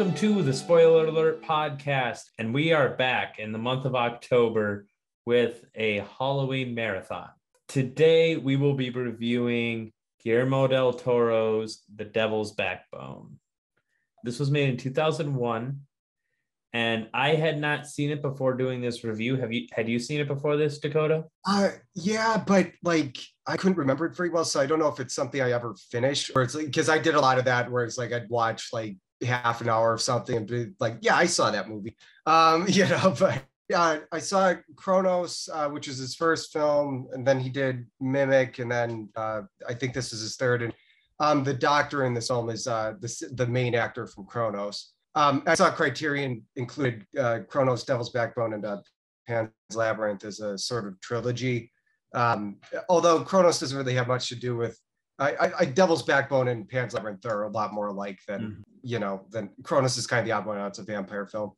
Welcome to the Spoiler Alert podcast, and we are back in the month of October with a Halloween marathon. Today, we will be reviewing Guillermo del Toro's The Devil's Backbone. This was made in 2001, and I had not seen it before doing this review. Have you? Had you seen it before this, Dakota? Uh, yeah, but like I couldn't remember it very well, so I don't know if it's something I ever finished, or it's like because I did a lot of that, where it's like I'd watch like half an hour of something and be like, yeah, I saw that movie. Um, you know, but yeah, I saw Cronos, uh, which is his first film, and then he did Mimic, and then uh, I think this is his third. And um, the doctor in this film is uh, the the main actor from Cronos. Um, I saw Criterion included uh, Cronos, Devil's Backbone, and uh, Pan's Labyrinth as a sort of trilogy. Um, although Cronos doesn't really have much to do with I, I, I, Devil's Backbone and Pan's Labyrinth are a lot more alike than mm-hmm. you know than Cronos is kind of the odd one out. It's a vampire film,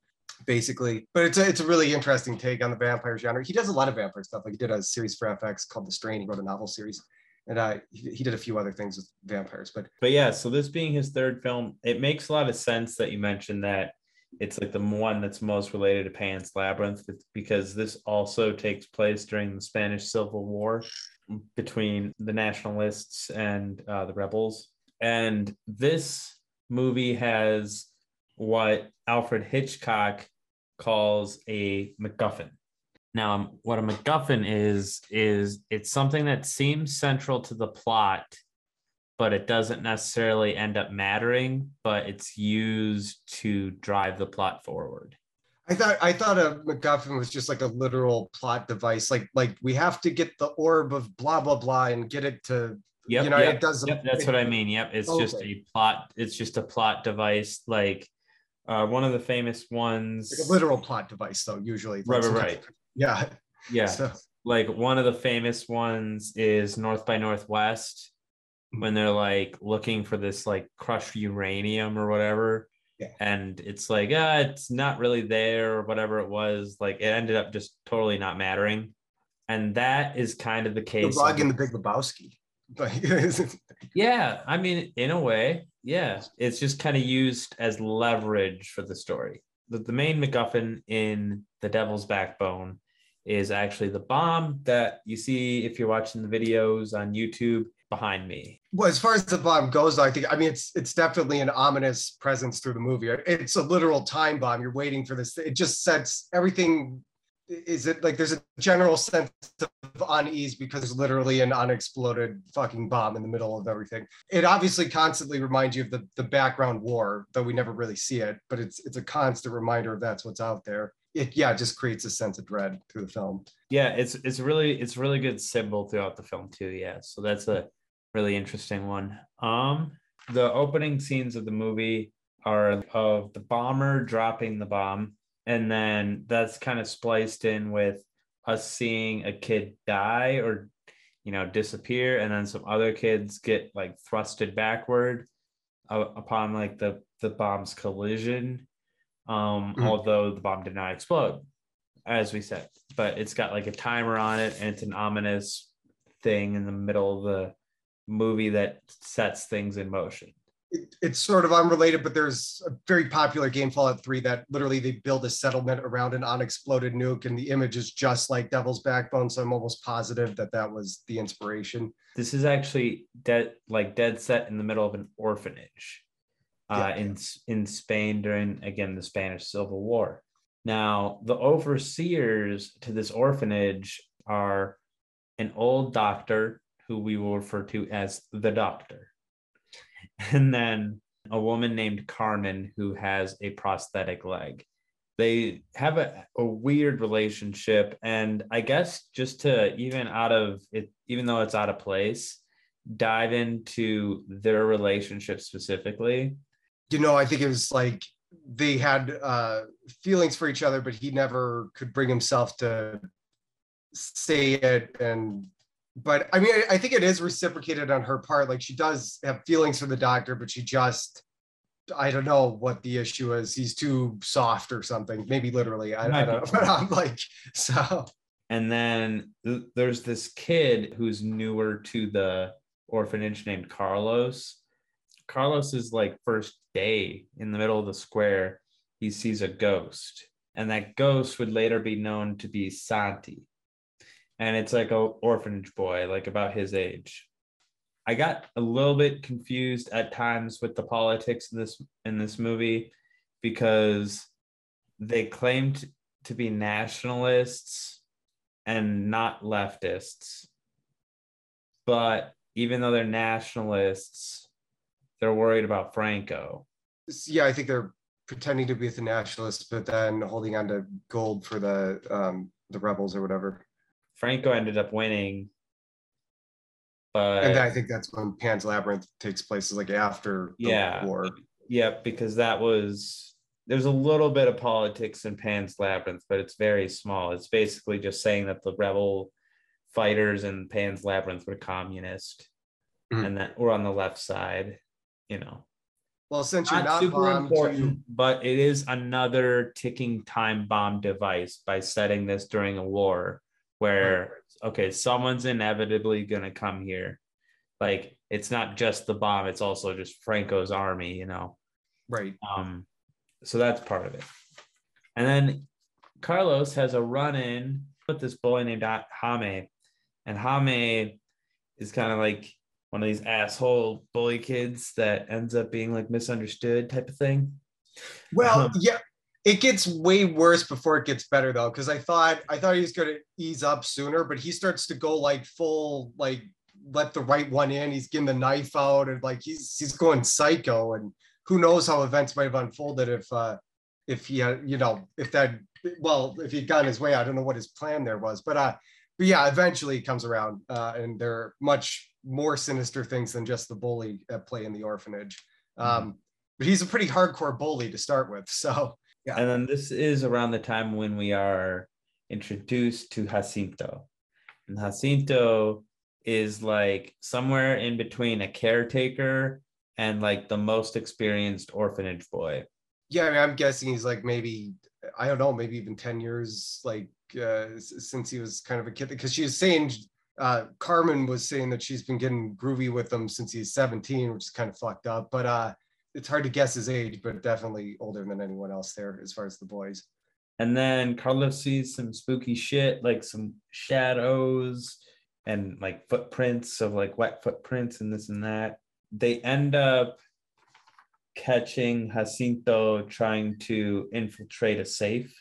basically, but it's a, it's a really interesting take on the vampire genre. He does a lot of vampire stuff. Like he did a series for FX called The Strain. He wrote a novel series, and uh, he, he did a few other things with vampires. But but yeah, so this being his third film, it makes a lot of sense that you mentioned that it's like the one that's most related to Pan's Labyrinth because this also takes place during the Spanish Civil War between the nationalists and uh, the rebels. And this movie has what Alfred Hitchcock calls a MacGuffin. Now, um, what a MacGuffin is, is it's something that seems central to the plot, but it doesn't necessarily end up mattering, but it's used to drive the plot forward. I thought I thought a MacGuffin was just like a literal plot device. Like like we have to get the orb of blah blah blah and get it to yep, you know yep, it does. Yep, that's what I mean. Yep, it's okay. just a plot. It's just a plot device. Like uh, one of the famous ones, like a literal plot device, though. Usually, right, right, right. Yeah, yeah. So. Like one of the famous ones is North by Northwest when they're like looking for this like crushed uranium or whatever yeah. And it's like, ah, it's not really there or whatever it was. Like it ended up just totally not mattering. And that is kind of the case. The rug in the Big Lebowski. yeah, I mean, in a way, yeah, it's just kind of used as leverage for the story. The, the main MacGuffin in The Devil's Backbone is actually the bomb that you see if you're watching the videos on YouTube behind me. Well, as far as the bomb goes, I think I mean it's it's definitely an ominous presence through the movie. It's a literal time bomb. You're waiting for this. It just sets everything. Is it like there's a general sense of unease because there's literally an unexploded fucking bomb in the middle of everything. It obviously constantly reminds you of the, the background war, though we never really see it, but it's it's a constant reminder of that's what's out there. It yeah, it just creates a sense of dread through the film. Yeah, it's it's really it's really good symbol throughout the film too. Yeah. So that's a really interesting one. Um, the opening scenes of the movie are of the bomber dropping the bomb, and then that's kind of spliced in with us seeing a kid die or you know disappear, and then some other kids get like thrusted backward uh, upon like the the bomb's collision. Um, mm-hmm. although the bomb did not explode, as we said, but it's got like a timer on it, and it's an ominous thing in the middle of the movie that sets things in motion. It, it's sort of unrelated, but there's a very popular game, Fallout 3, that literally they build a settlement around an unexploded nuke, and the image is just like Devil's Backbone. So I'm almost positive that that was the inspiration. This is actually dead, like dead set in the middle of an orphanage uh, in in Spain during again the Spanish Civil War. Now the overseers to this orphanage are an old doctor who we will refer to as the doctor. And then a woman named Carmen who has a prosthetic leg. They have a, a weird relationship. And I guess just to even out of it, even though it's out of place, dive into their relationship specifically. You know, I think it was like they had uh, feelings for each other, but he never could bring himself to say it and but I mean, I, I think it is reciprocated on her part. Like she does have feelings for the doctor, but she just I don't know what the issue is. He's too soft or something. Maybe literally. I, I don't know. But I'm like, so. And then th- there's this kid who's newer to the orphanage named Carlos. Carlos's like first day in the middle of the square, he sees a ghost, and that ghost would later be known to be Santi, and it's like a orphanage boy, like about his age. I got a little bit confused at times with the politics in this in this movie because they claimed to be nationalists and not leftists. But even though they're nationalists, they're worried about Franco. Yeah, I think they're pretending to be the nationalists, but then holding on to gold for the um, the rebels or whatever. Franco ended up winning, but and I think that's when Pan's Labyrinth takes place, is like after the yeah, war. Yeah, because that was there's a little bit of politics in Pan's Labyrinth, but it's very small. It's basically just saying that the rebel fighters in Pan's Labyrinth were communist Mhm. and that we're on the left side, you know. Well, since you're Not super important, but it is another ticking time bomb device by setting this during a war where okay, someone's inevitably gonna come here. Like it's not just the bomb, it's also just Franco's army, you know. right. Um, so that's part of it. And then Carlos has a run in with this boy named Jaime. And Jaime is kind of like one of these asshole bully kids that ends up being like misunderstood type of thing. Well, Um, yeah, it gets way worse before it gets better though, because I thought I thought he was gonna ease up sooner, but he starts to go like full like let the right one in. He's getting the knife out and like he's he's going psycho, and who knows how events might have unfolded if uh if he had you know if that well if he'd gone his way. I don't know what his plan there was, but uh but yeah, eventually he comes around, uh, and there are much more sinister things than just the bully at play in the orphanage. Um, but he's a pretty hardcore bully to start with, so. Yeah. And then this is around the time when we are introduced to Jacinto. And Jacinto is like somewhere in between a caretaker and like the most experienced orphanage boy. Yeah, I mean, I'm guessing he's like maybe I don't know, maybe even ten years like uh, since he was kind of a kid. Because she was saying, uh, Carmen was saying that she's been getting groovy with him since he's 17, which is kind of fucked up. But uh, it's hard to guess his age, but definitely older than anyone else there as far as the boys. And then Carlos sees some spooky shit, like some shadows and like footprints of like wet footprints and this and that. They end up catching Jacinto trying to infiltrate a safe.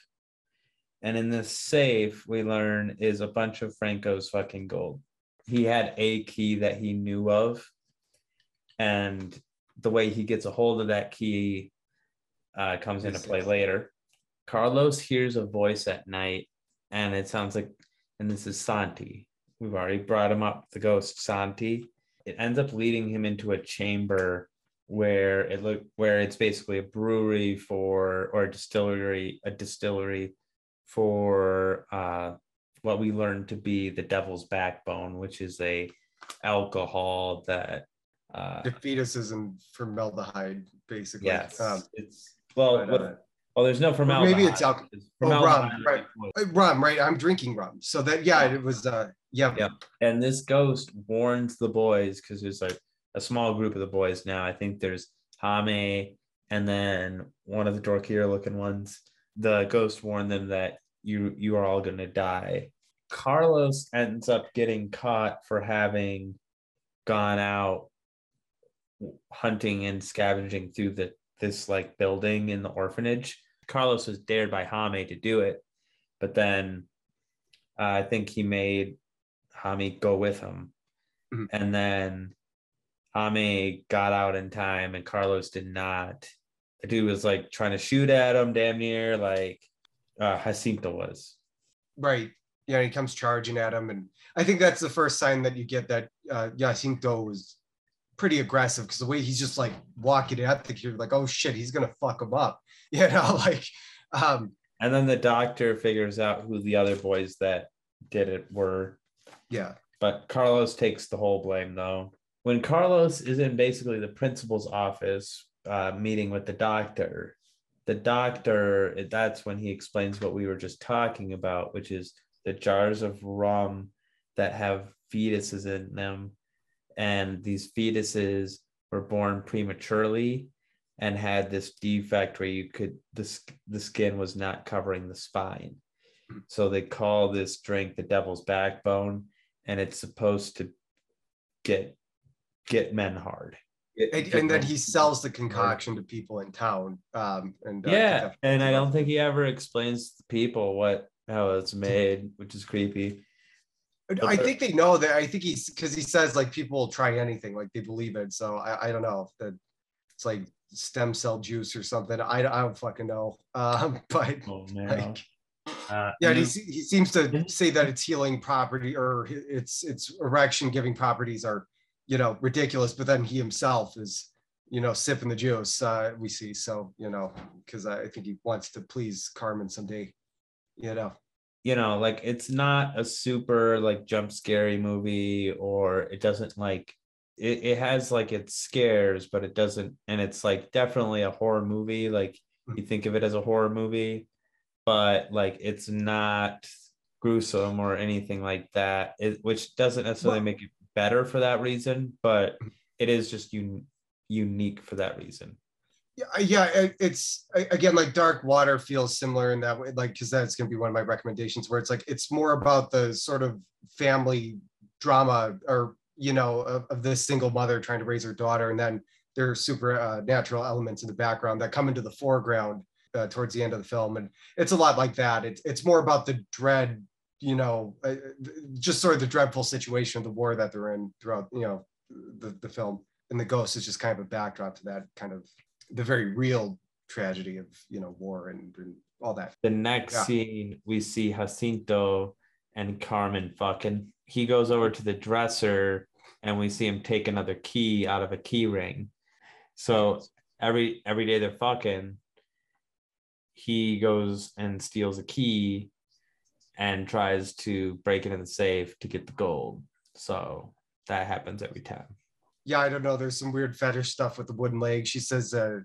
And in this safe, we learn is a bunch of Franco's fucking gold. He had a key that he knew of. And the way he gets a hold of that key uh, comes into play later. Carlos hears a voice at night, and it sounds like, and this is Santi. We've already brought him up, the ghost Santi. It ends up leading him into a chamber where it look where it's basically a brewery for or a distillery, a distillery for uh, what we learned to be the devil's backbone, which is a alcohol that uh, The fetus is in formaldehyde, basically. yes, Um, it's well, but, uh, well, there's no formaldehyde. maybe it's al- It's oh, rum, right. uh, rum, right? I'm drinking rum. So that yeah, it was uh yeah, Yeah. and this ghost warns the boys because there's like a small group of the boys now. I think there's Jaime and then one of the dorkier looking ones. The ghost warned them that you you are all gonna die. Carlos ends up getting caught for having gone out hunting and scavenging through the this like building in the orphanage. Carlos was dared by Jaime to do it, but then uh, I think he made Jaime go with him. Mhm. And then Jaime got out in time and Carlos did not. The dude was like trying to shoot at him damn near like uh Jacinto was. right. Yeah, he comes charging at him, and I think that's the first sign that you get that uh Jacinto was pretty aggressive because the way he's just like walking at the kid, like, oh shit, he's gonna fuck him up. You know, like um And then the doctor figures out who the other boys that did it were. yeah. But Carlos takes the whole blame though. When Carlos is in basically the principal's office uh, meeting with the doctor, the doctor, that's when he explains what we were just talking about, which is the jars of rum that have fetuses in them. And these fetuses were born prematurely and had this defect where you could the, the skin was not covering the spine. So they call this drink the devil's backbone, and it's supposed to get get men hard. Get- And, get and then he sells the concoction to people in town. Um, and uh, yeah, and I don't think he ever explains to people what how it's made, which is creepy. I think they know that. I think he's because he says like people will try anything, like they believe it. So I, I don't know if that it's like stem cell juice or something. I, I don't fucking know. Um, but Oh man. like, Uh, yeah, he, he seems to say that it's healing property or its its erection giving properties are, you know, ridiculous. But then he himself is, you know, sipping the juice. Uh, we see. So you know, because I think he wants to please Carmen someday. You know. You know, like it's not a super like jump scary movie, or it doesn't like it, it has like its scares, but it doesn't, and it's like definitely a horror movie. Like hmm. you think of it as a horror movie, but like it's not gruesome or anything like that, it, which doesn't necessarily Well- make it better for that reason, but hmm. it is just un- unique for that reason. Yeah, it's again like Dark Water feels similar in that way, like because that's going to be one of my recommendations, where it's like it's more about the sort of family drama, or you know, of, of this single mother trying to raise her daughter, and then there are super uh, natural elements in the background that come into the foreground uh, towards the end of the film, and it's a lot like that. It's it's more about the dread, you know, uh, just sort of the dreadful situation of the war that they're in throughout, you know, the the film, and the ghost is just kind of a backdrop to that kind of the very real tragedy of you know war and, and all that. The next Yeah. scene, we see Jacinto and Carmen fucking. He goes over to the dresser and we see him take another key out of a key ring. So every every day they're fucking, he goes and steals a key and tries to break into the safe to get the gold. So that happens every time. Yeah, I don't know. There's some weird fetish stuff with the wooden leg. She says, uh,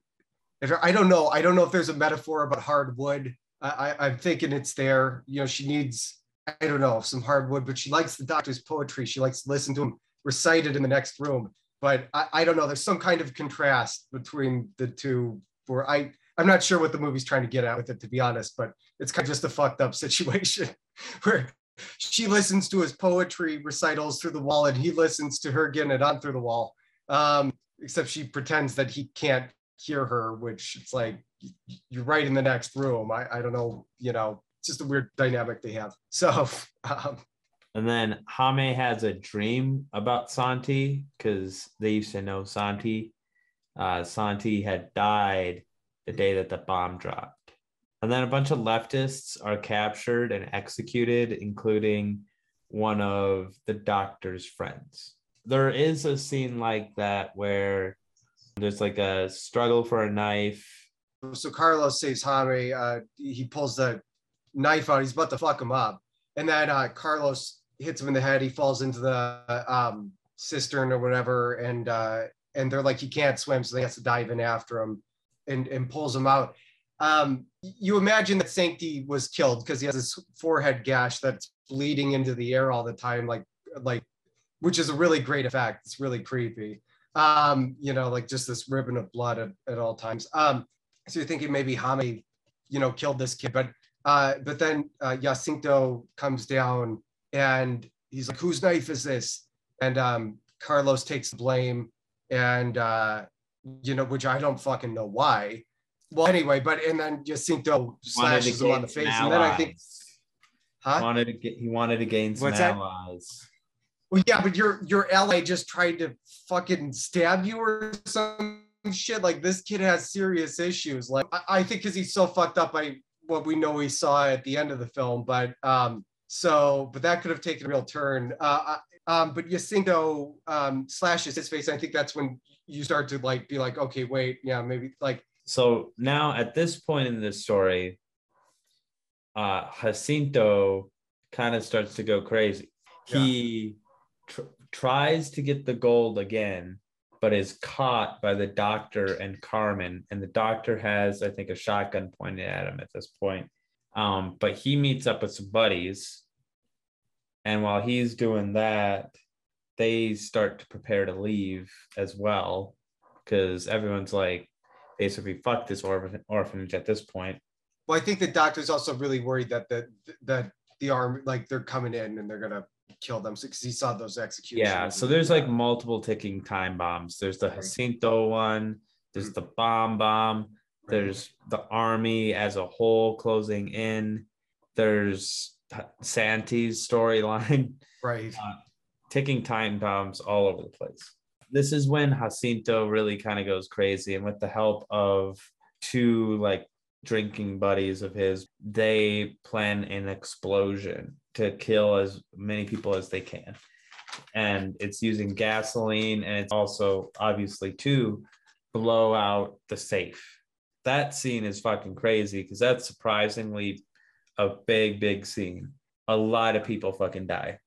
I don't know. I don't know if there's a metaphor about hardwood. I, I, I'm thinking it's there. You know, she needs, I don't know, some hardwood, but she likes the doctor's poetry. She likes to listen to him recited in the next room. But I, I don't know. There's some kind of contrast between the two. Where I, I'm not sure what the movie's trying to get at with it, to be honest. But it's kind of just a fucked up situation where she listens to his poetry recitals through the wall and he listens to her getting it on through the wall um except she pretends that he can't hear her which it's like you're right in the next room i, I don't know you know it's just a weird dynamic they have so um, And then Jaime has a dream about Santi because they used to know Santi. Uh, Santi had died the day that the bomb dropped. And then a bunch of leftists are captured and executed, including one of the doctor's friends. There is a scene like that where there's like a struggle for a knife. so carlos saves Jaime. uh he pulls the knife out he's about to fuck him up and then uh carlos hits him in the head he falls into the um cistern or whatever and uh and they're like he can't swim so they have to dive in after him and and pulls him out um you imagine that Santi was killed because he has this forehead gash that's bleeding into the air all the time like like which is a really great effect it's really creepy um you know like just this ribbon of blood at, at all times um so you're thinking maybe Jaime, you know, killed this kid, but uh, but then uh, Jacinto comes down and he's like, "Whose knife is this?" And um, Carlos takes the blame, and uh, you know, which I don't fucking know why. Well, anyway, but and then Jacinto slashes him on the face, and then I think, allies. huh? wanted to get he wanted to gain some What's that? Well, yeah, but your your ally just tried to fucking stab you or some shit. Like this kid has serious issues. Like I, I think because he's so fucked up by what we know we saw at the end of the film. But um, so but that could have taken a real turn. Uh, um, but Jacinto um slashes his face. I think that's when you start to like be like, okay, wait, yeah, maybe like so now at this point in the story, uh, Jacinto kind of starts to go crazy. He tr- tries to get the gold again, but is caught by the doctor and Carmen. And the doctor has, I think, a shotgun pointed at him at this point. Um, but he meets up with some buddies. And while he's doing that, they start to prepare to leave as well. because everyone's like basically fuck this orphan- orphanage at this point. Well, I think the doctor's also really worried that the that the army like they're coming in and they're gonna kill them because he saw those executions. Yeah, so there's like multiple ticking time bombs. There's the Jacinto one, there's the bomb bomb, there's the army as a whole closing in, there's Santi's storyline. right. Uh, ticking time bombs all over the place. This is when Jacinto really kind of goes crazy, and with the help of two like drinking buddies of his, they plan an explosion to kill as many people as they can. And it's using gasoline, and it's also obviously to blow out the safe. That scene is fucking crazy because that's surprisingly a big, big scene. A lot of people fucking die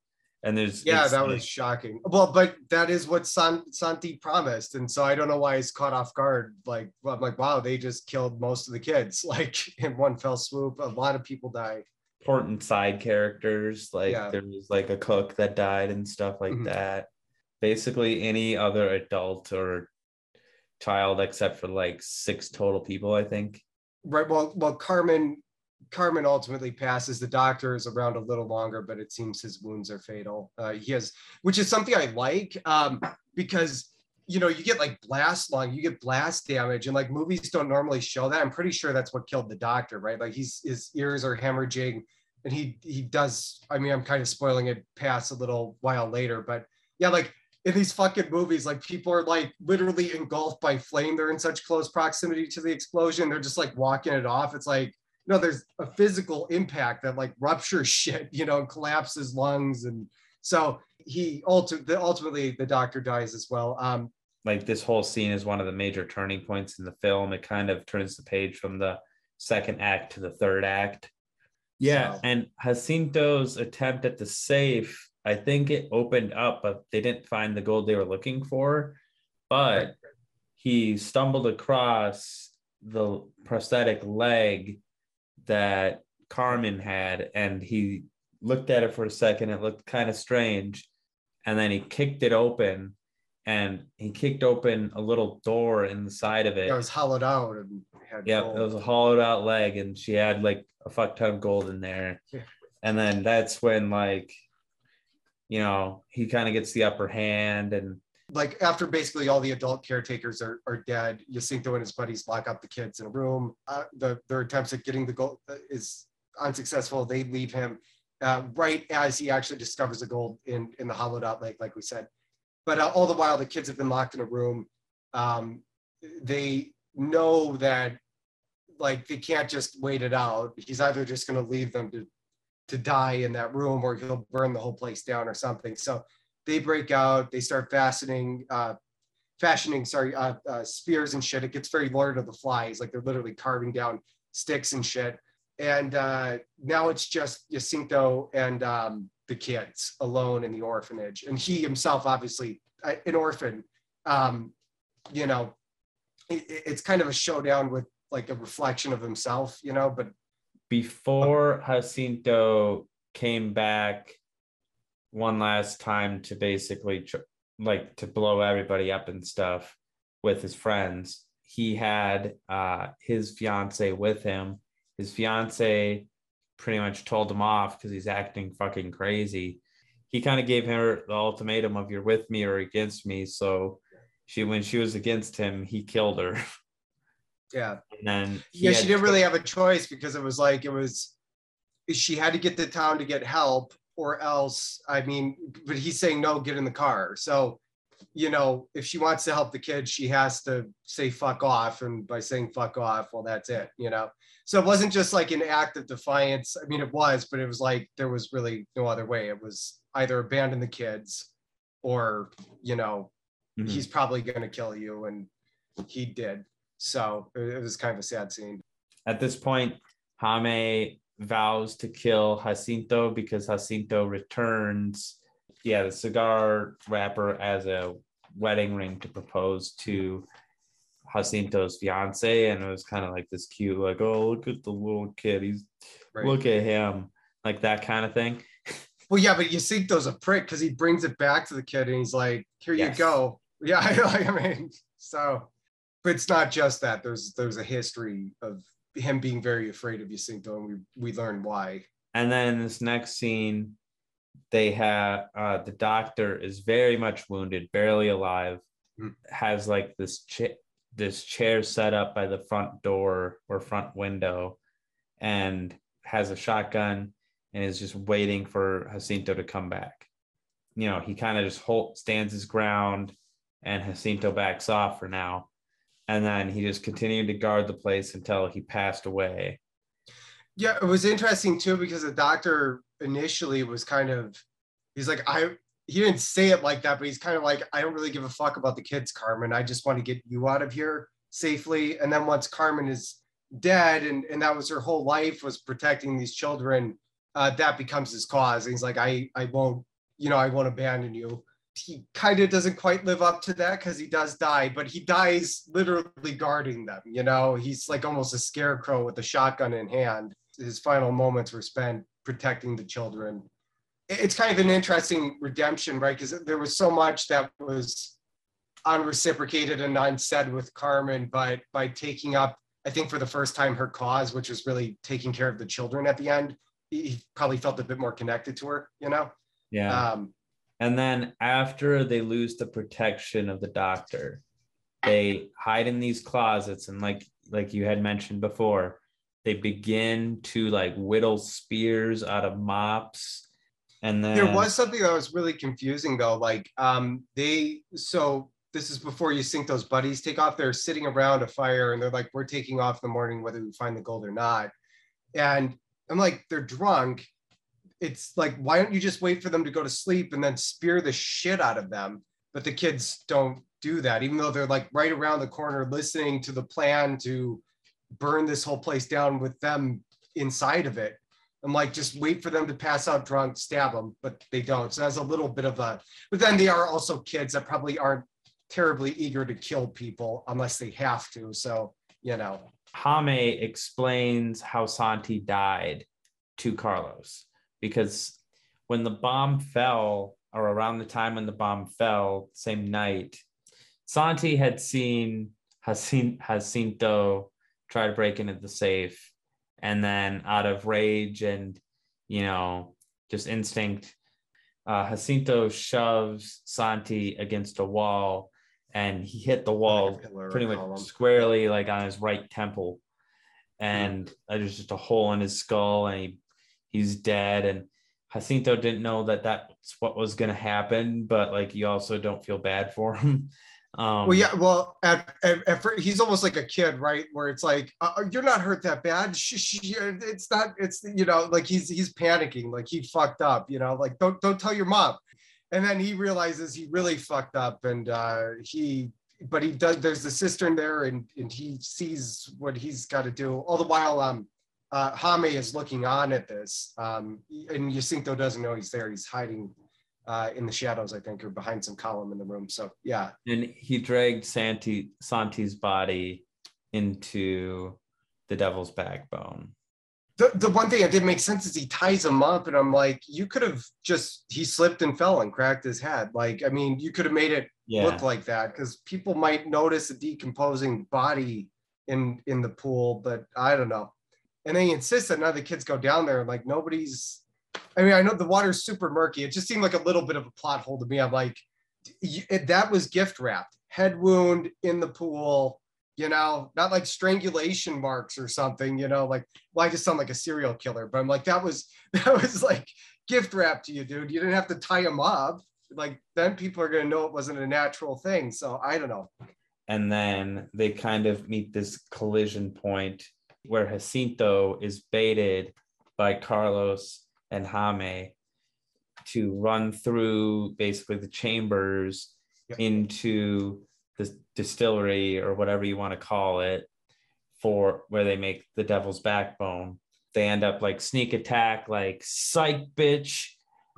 and there's yeah that was shocking. Well but that is what San, santi promised. And so i don't know why he's caught off guard. Like i'm like wow they just killed most of the kids like in one fell swoop. A lot of people die important side characters like yeah. there was like a cook that died and stuff like mm-hmm. that. Basically any other adult or child except for like six total people i think. Right. Well well carmen Carmen ultimately passes. The doctor is around a little longer, but it seems his wounds are fatal. Uh, he has, which is something I like um, because you know you get like blast lung, you get blast damage, and like movies don't normally show that. I'm pretty sure that's what killed the doctor, right? Like he's his ears are hemorrhaging, and he he does. I mean, I'm kind of spoiling it past a little while later, but yeah, like in these fucking movies, like people are like literally engulfed by flame. They're in such close proximity to the explosion. They're just like walking it off. It's like no, there's a physical impact that like ruptures shit, you know, collapses lungs. And so he ultimately, ultimately the doctor dies as well. Um, like this whole scene is one of the major turning points in the film. It kind of turns the page from the second act to the third act. Yeah. So. And Jacinto's attempt at the safe, I think it opened up, but they didn't find the gold they were looking for. But he stumbled across the prosthetic leg that Carmen had, and he looked at it for a second. It looked kind of strange, and then he kicked it open, and he kicked open a little door in the side of it. It was hollowed out and had yeah, gold. it was a hollowed out leg, and she had like a fuck ton of gold in there. Yeah. And then that's when like, you know, he kind of gets the upper hand and like after basically all the adult caretakers are, are dead, Jacinto and his buddies lock up the kids in a room. Uh, the, their attempts at getting the gold uh, is unsuccessful. They leave him uh, right as he actually discovers the gold in, in the hollowed out lake, like we said. But uh, all the while, the kids have been locked in a room. Um, they know that like they can't just wait it out. He's either just going to leave them to to die in that room or he'll burn the whole place down or something. So they break out, they start fastening, uh, fashioning, sorry, uh, uh, spears and shit. It gets very Lord of the Flies, like they're literally carving down sticks and shit. And uh, now it's just Jacinto and um, the kids alone in the orphanage. And he himself, obviously, uh, an orphan, um, you know, it, it's kind of a showdown with like a reflection of himself, you know, but before Jacinto came back one last time to basically tr- like to blow everybody up and stuff with his friends. He had uh, his fiance with him. His fiance pretty much told him off because he's acting fucking crazy. He kind of gave her the ultimatum of "you're with me or against me." So she, when she was against him, he killed her. Yeah. And then yeah, she didn't really have a choice because it was like it was she had to get to town to get help or else i mean but he's saying no get in the car. So you know if she wants to help the kid she has to say fuck off and by saying fuck off well that's it you know? So it wasn't just like an act of defiance. I mean it was but it was like there was really no other way. It was either abandon the kids or you know mm-hmm. he's probably going to kill you and he did. So it was kind of a sad scene. At this point Jaime vows to kill Jacinto because Jacinto returns, yeah, the cigar wrapper as a wedding ring to propose to Jacinto's fiance. And it was kind of like this cute, like, oh, look at the little kid. He's right. look at him, like that kind of thing. Well, yeah, but Jacinto's a prick because he brings it back to the kid and he's like, here yes. you go. Yeah, I, I mean, So, but it's not just that. There's there's a history of him being very afraid of Jacinto, and we we learn why. And then this next scene, they have uh, the doctor is very much wounded, barely alive, Mm. has like this cha- this chair set up by the front door or front window, and has a shotgun and is just waiting for Jacinto to come back. You know, he kind of just hold, stands his ground, and Jacinto backs off for now, and then he just continued to guard the place until he passed away. Yeah, it was interesting too because the doctor initially was kind of he's like I he didn't say it like that, but he's kind of like I don't really give a fuck about the kids, Carmen. I just want to get you out of here safely. And then once Carmen is dead and and that was her whole life was protecting these children, uh, that becomes his cause. And he's like I I won't you know I won't abandon you. He kind of doesn't quite live up to that because he does die, but he dies literally guarding them. You know, he's like almost a scarecrow with a shotgun in hand. His final moments were spent protecting the children. It's kind of an interesting redemption, right? Because there was so much that was unreciprocated and unsaid with Carmen, but by taking up, I think for the first time, her cause, which was really taking care of the children at the end, he probably felt a bit more connected to her, you know? Yeah. Um, And then after they lose the protection of the doctor, they hide in these closets and like like you had mentioned before, they begin to like whittle spears out of mops. And then There was something that was really confusing though. Like um they so this is before Jacinto's buddies take off. They're sitting around a fire and they're like, we're taking off in the morning whether we find the gold or not. And I'm like, they're drunk. It's like, why don't you just wait for them to go to sleep and then spear the shit out of them? But the kids don't do that, even though they're like right around the corner listening to the plan to burn this whole place down with them inside of it. I'm like, just wait for them to pass out drunk, stab them, but they don't. So that's a little bit of a, but then they are also kids that probably aren't terribly eager to kill people unless they have to. So, you know, Jaime explains how Santi died to Carlos because when the bomb fell, or around the time when the bomb fell, same night, Santi had seen Jacinto try to break into the safe. And then, out of rage and, you know, just instinct, uh, Jacinto shoves Santi against a wall and he hit the wall Like a pillar or pretty much column. squarely like on his right temple and there's just a hole in his skull and he he's dead and Jacinto didn't know that that's what was going to happen but like you also don't feel bad for him um well, yeah, well, at, at, at he's almost like a kid, right? Where it's like, uh, you're not hurt that bad. It's not, it's, you know, like he's, he's panicking, like he fucked up, you know, like don't, don't tell your mom. And then he realizes he really fucked up and uh, he, but he does, there's the cistern there and, and he sees what he's got to do. All the while, um, uh, Jaime is looking on at this um, and Jacinto doesn't know he's there. He's hiding uh, in the shadows, I think, or behind some column in the room. So yeah, and he dragged Santi Santi's body into the devil's backbone. The, the one thing that didn't make sense is he ties him up and i'm like you could have just he slipped and fell and cracked his head. Like i mean you could have made it yeah. look like that because people might notice a decomposing body in in the pool but i don't know and then he insists that none of the kids go down there like nobody's i mean i know the water's super murky it just seemed like a little bit of a plot hole to me i'm like that was gift wrapped head wound in the pool you know not like strangulation marks or something you know like well, I just sound like a serial killer, but I'm like, that was that was like gift wrapped to you, dude. You didn't have to tie him up. Like then people are gonna know it wasn't a natural thing. So I don't know. and then they kind of meet this collision point where Jacinto is baited by Carlos and Jaime to run through basically the chambers Yep. into the distillery or whatever you want to call it for where they make the devil's backbone. They end up like sneak attack, like psych bitch,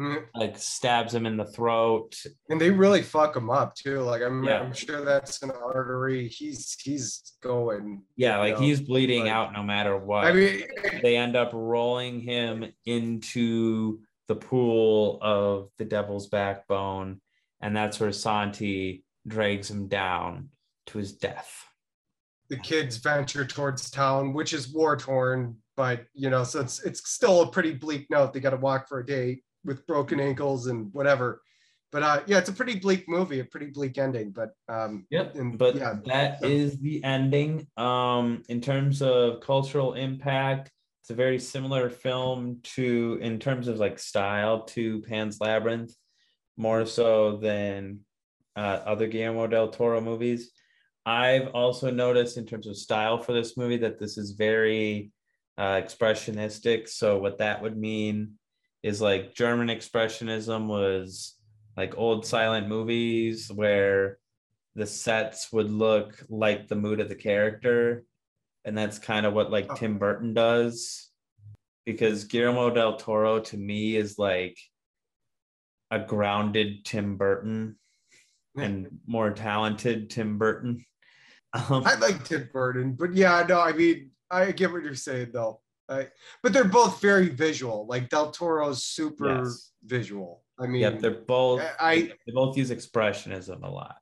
Mm-hmm. like stabs him in the throat. And they really fuck him up too. Like I'm, Yeah. I'm sure that's an artery. He's he's going. Yeah, like No, he's bleeding like- out no matter what. I mean, they end up rolling him into the pool of the devil's backbone and that's where santi drags him down to his death. The kids venture towards town, which is war torn, but you know, so it's it's still a pretty bleak note. They got to walk for a day with broken ankles and whatever. But uh, yeah, it's a pretty bleak movie, a pretty bleak ending. But um, Yep. and but yeah, that so- is the ending. Um, in terms of cultural impact, it's a very similar film to, in terms of like style, to Pan's Labyrinth, more so than uh, other Guillermo del Toro movies. I've also noticed in terms of style for this movie that this is very uh, expressionistic. So what that would mean is like German expressionism was like old silent movies where the sets would look like the mood of the character and that's kind of what like Oh. tim burton does because guillermo del toro to me is like a grounded tim burton and more talented tim burton um, I like Tim Burton, but yeah, no, I mean, I get what you're saying though. I, but they're both very visual. Like Del Toro's super Yes. visual. I mean, yep they're both I- they both use expressionism a lot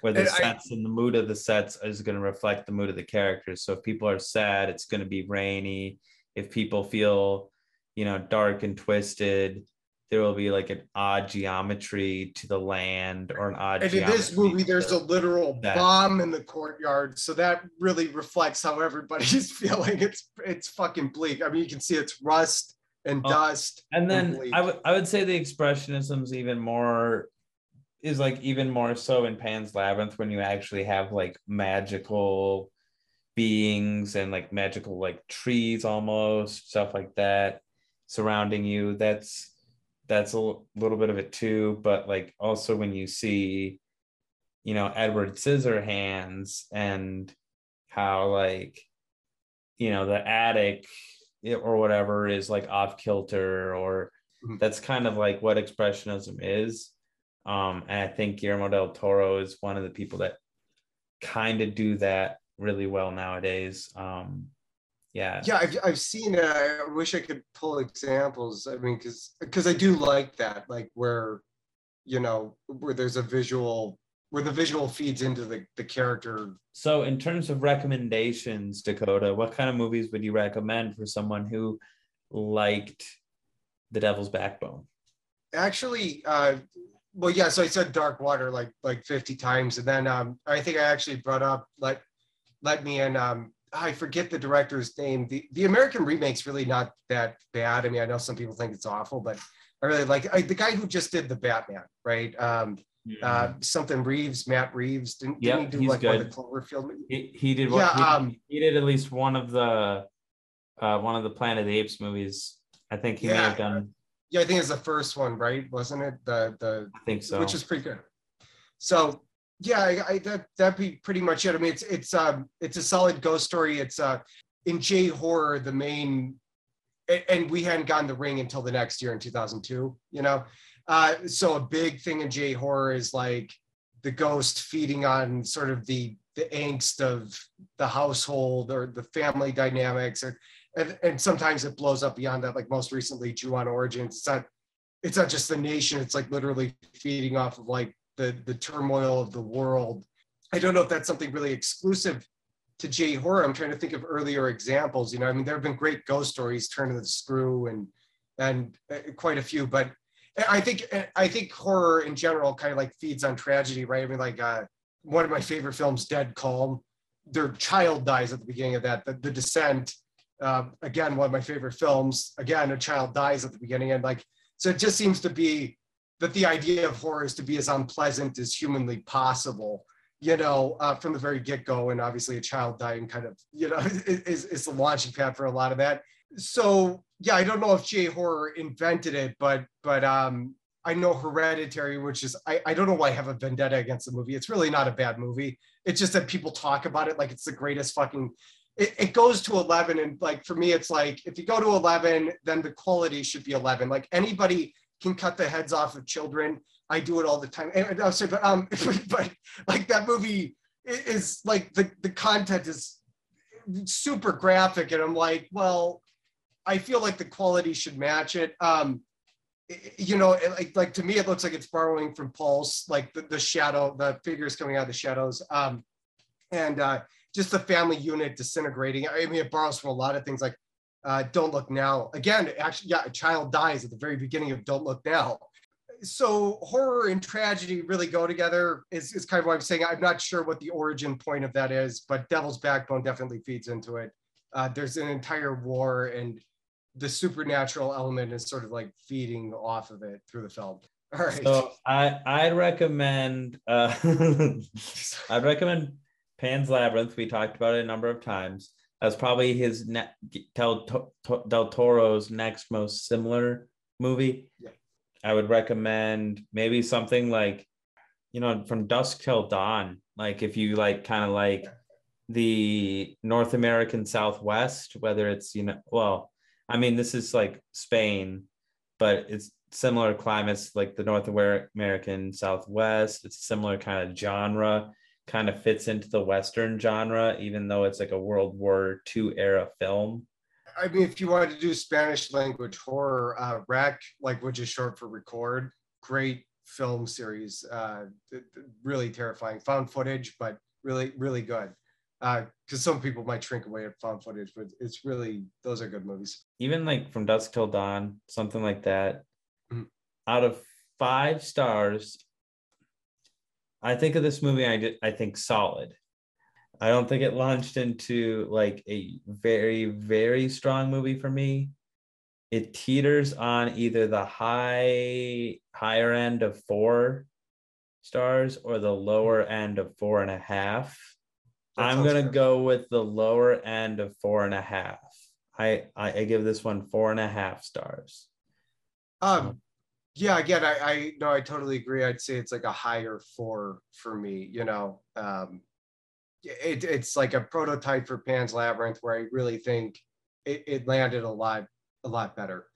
where the And I- sets and the mood of the sets is going to reflect the mood of the characters so if people are sad it's going to be rainy if people feel you know dark and twisted there will be like an odd geometry to the land or an odd and in this movie, there's a literal that. bomb in the courtyard, so that really reflects how everybody's feeling. It's it's fucking bleak. I mean, you can see it's rust and Oh, dust. and then bleak. I would I would say the expressionism's even more is like even more so in Pan's Labyrinth when you actually have like magical beings and like magical like trees almost stuff like that surrounding you. That's that's a l- little bit of it too. But like also when you see, you know, Edward Scissorhands and how like you know the attic or whatever is like off kilter or Mhm. that's kind of like what expressionism is um and i think guillermo del toro is one of the people that kind of do that really well nowadays um yeah yeah, I've, I've seen it. I wish I could pull examples. I mean, because because I do like that, like where, you know, where there's a visual, where the visual feeds into the the character. so in terms of recommendations dakota what kind of movies would you recommend for someone who liked the devil's backbone Actually, uh, well, yeah. So I said Dark Water like like 50 times, and then um, I think I actually brought up let let me in. Um, I forget the director's name. The the American remake's really not that bad. I mean, I know some people think it's awful, but I really like I, the guy who just did the Batman, right? Um, uh, something Reeves, Matt Reeves. Didn't, didn't Mm-hmm. He do like one of the Cloverfield? movies? he, he did what Yeah, he, um, he did at least one of the uh one of the planet of the apes movies i think he may have done Yeah, I think it's the first one, right? Wasn't it the the i think so which is pretty good. So yeah, I, I that that'd be pretty much it. I mean, it's it's um it's a solid ghost story. It's uh in J horror the main, and we hadn't gotten the ring until the next year in 2002. You know, uh, so a big thing in J horror is like the ghost feeding on sort of the the angst of the household or the family dynamics or and, and sometimes it blows up beyond that like most recently Ju-On Origins it's not it's not just the nation it's like literally feeding off of like the the turmoil of the world I don't know if that's something really exclusive to J horror I'm trying to think of earlier examples you know I mean there have been great ghost stories Turn of the Screw and and uh, quite a few but I think I think horror in general kind of like feeds on tragedy, right? I mean, like uh, one of my favorite films, Dead Calm. Their child dies at the beginning of that. The, the Descent, uh, again, one of my favorite films. Again, a child dies at the beginning, and like so, it just seems to be that the idea of horror is to be as unpleasant as humanly possible. You know, uh, from the very get go, and obviously a child dying kind of you know is is the launching pad for a lot of that so yeah, I don't know if J horror invented it, but but um I know Hereditary, which is I, I don't know why I have a vendetta against the movie. It's really not a bad movie. It's just that people talk about it like it's the greatest fucking it, it goes to 11 and like for me it's like if you go to 11 then the quality should be 11 like anybody can cut the heads off of children i do it all the time and, I'll say, but um but like that movie is like the the content is super graphic and i'm like well I feel like the quality should match it. Um, you know, like like to me, it looks like it's borrowing from Pulse, like the, the shadow, the figures coming out of the shadows, um, and uh, just the family unit disintegrating. I mean, it borrows from a lot of things like uh, Don't Look Now. Again, actually, yeah, a child dies at the very beginning of Don't Look Now. So horror and tragedy really go together. Is, is kind of what I'm saying. I'm not sure what the origin point of that is, but Devil's Backbone definitely feeds into it. Uh, there's an entire war and the supernatural element is sort of like feeding off of it through the film. All right. So I I'd recommend uh I'd recommend Pan's Labyrinth. We talked about it a number of times. That's probably his ne- Del, Del Toro's next most similar movie. Yeah. I would recommend maybe something like, you know, from Dusk Till Dawn. Like if you like kind of like the North American Southwest, whether it's you know, well, I mean, this is like Spain, but it's similar climates like the North American Southwest. It's a similar kind of genre, kind of fits into the Western genre, even though it's like a World War II era film. I mean, if you wanted to do Spanish language horror, uh, REC, like which is short for record, great film series. Uh, really terrifying. Found footage, but really, really good because uh, some people might shrink away at found footage, but it's really those are good movies. Even like from Dusk Till Dawn, something like that. Mm-hmm. Out of five stars, I think of this movie. I did. I think solid. I don't think it launched into like a very very strong movie for me. It teeters on either the high higher end of four stars or the lower end of four and a half I'm gonna fair. go with the lower end of four and a half. I, I, I give this one four and a half stars. Um, yeah, again, I I no, I totally agree. I'd say it's like a higher four for me. You know, um, it, it's like a prototype for Pan's Labyrinth, where I really think it, it landed a lot a lot better.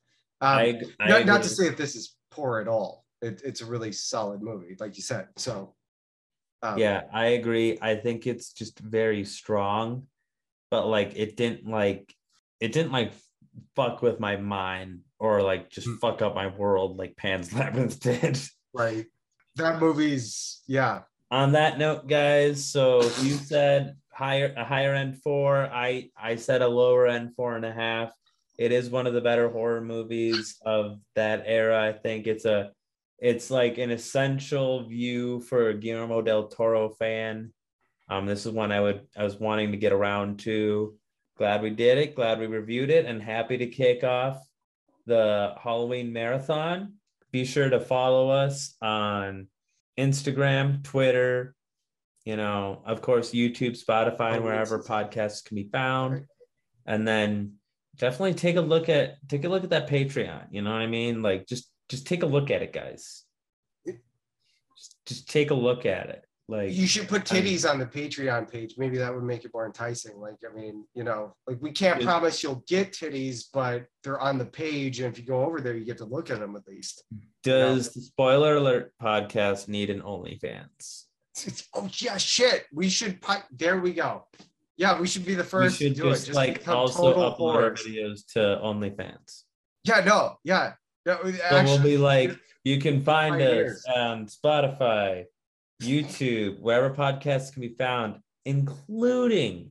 Um, I, I not, not to say that this is poor at all. It, it's a really solid movie, like you said. So um, yeah, I agree. I think it's just very strong, but like it didn't like it didn't like fuck with my mind or like just mm. fuck up my world like Pan's Labyrinth did. Right. That movie's yeah. On that note, guys, so you said higher a higher end four. I I said a lower end four and a half. It is one of the better horror movies of that era. I think it's a it's like an essential view for a Guillermo del Toro fan. Um, this is one I would I was wanting to get around to. Glad we did it. Glad we reviewed it, and happy to kick off the Halloween marathon. Be sure to follow us on Instagram, Twitter, you know, of course, YouTube, Spotify, and wherever podcasts can be found. And then definitely take a look at take a look at that Patreon. You know what I mean? Like just just take a look at it, guys. Just, just take a look at it. Like you should put titties I on the Patreon page. Maybe that would make it more enticing. Like, I mean, you know, like we can't it, promise you'll get titties, but they're on the page, and if you go over there, you get to look at them at least. Does you know? the spoiler alert podcast need an OnlyFans? oh yeah, shit. We should. put. There we go. Yeah, we should be the first to do just, it. Just like also upload our videos to OnlyFans. Yeah, no, yeah. Yeah, so we'll be like, you can find us on Spotify, YouTube, wherever podcasts can be found, including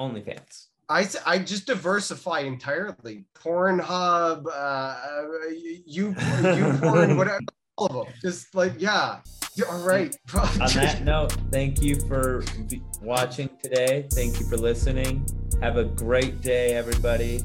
OnlyFans. I, I just diversify entirely. Pornhub, uh, you, you porn, whatever, all of them. Just like, yeah. All right. On that note, thank you for watching today. Thank you for listening. Have a great day, everybody.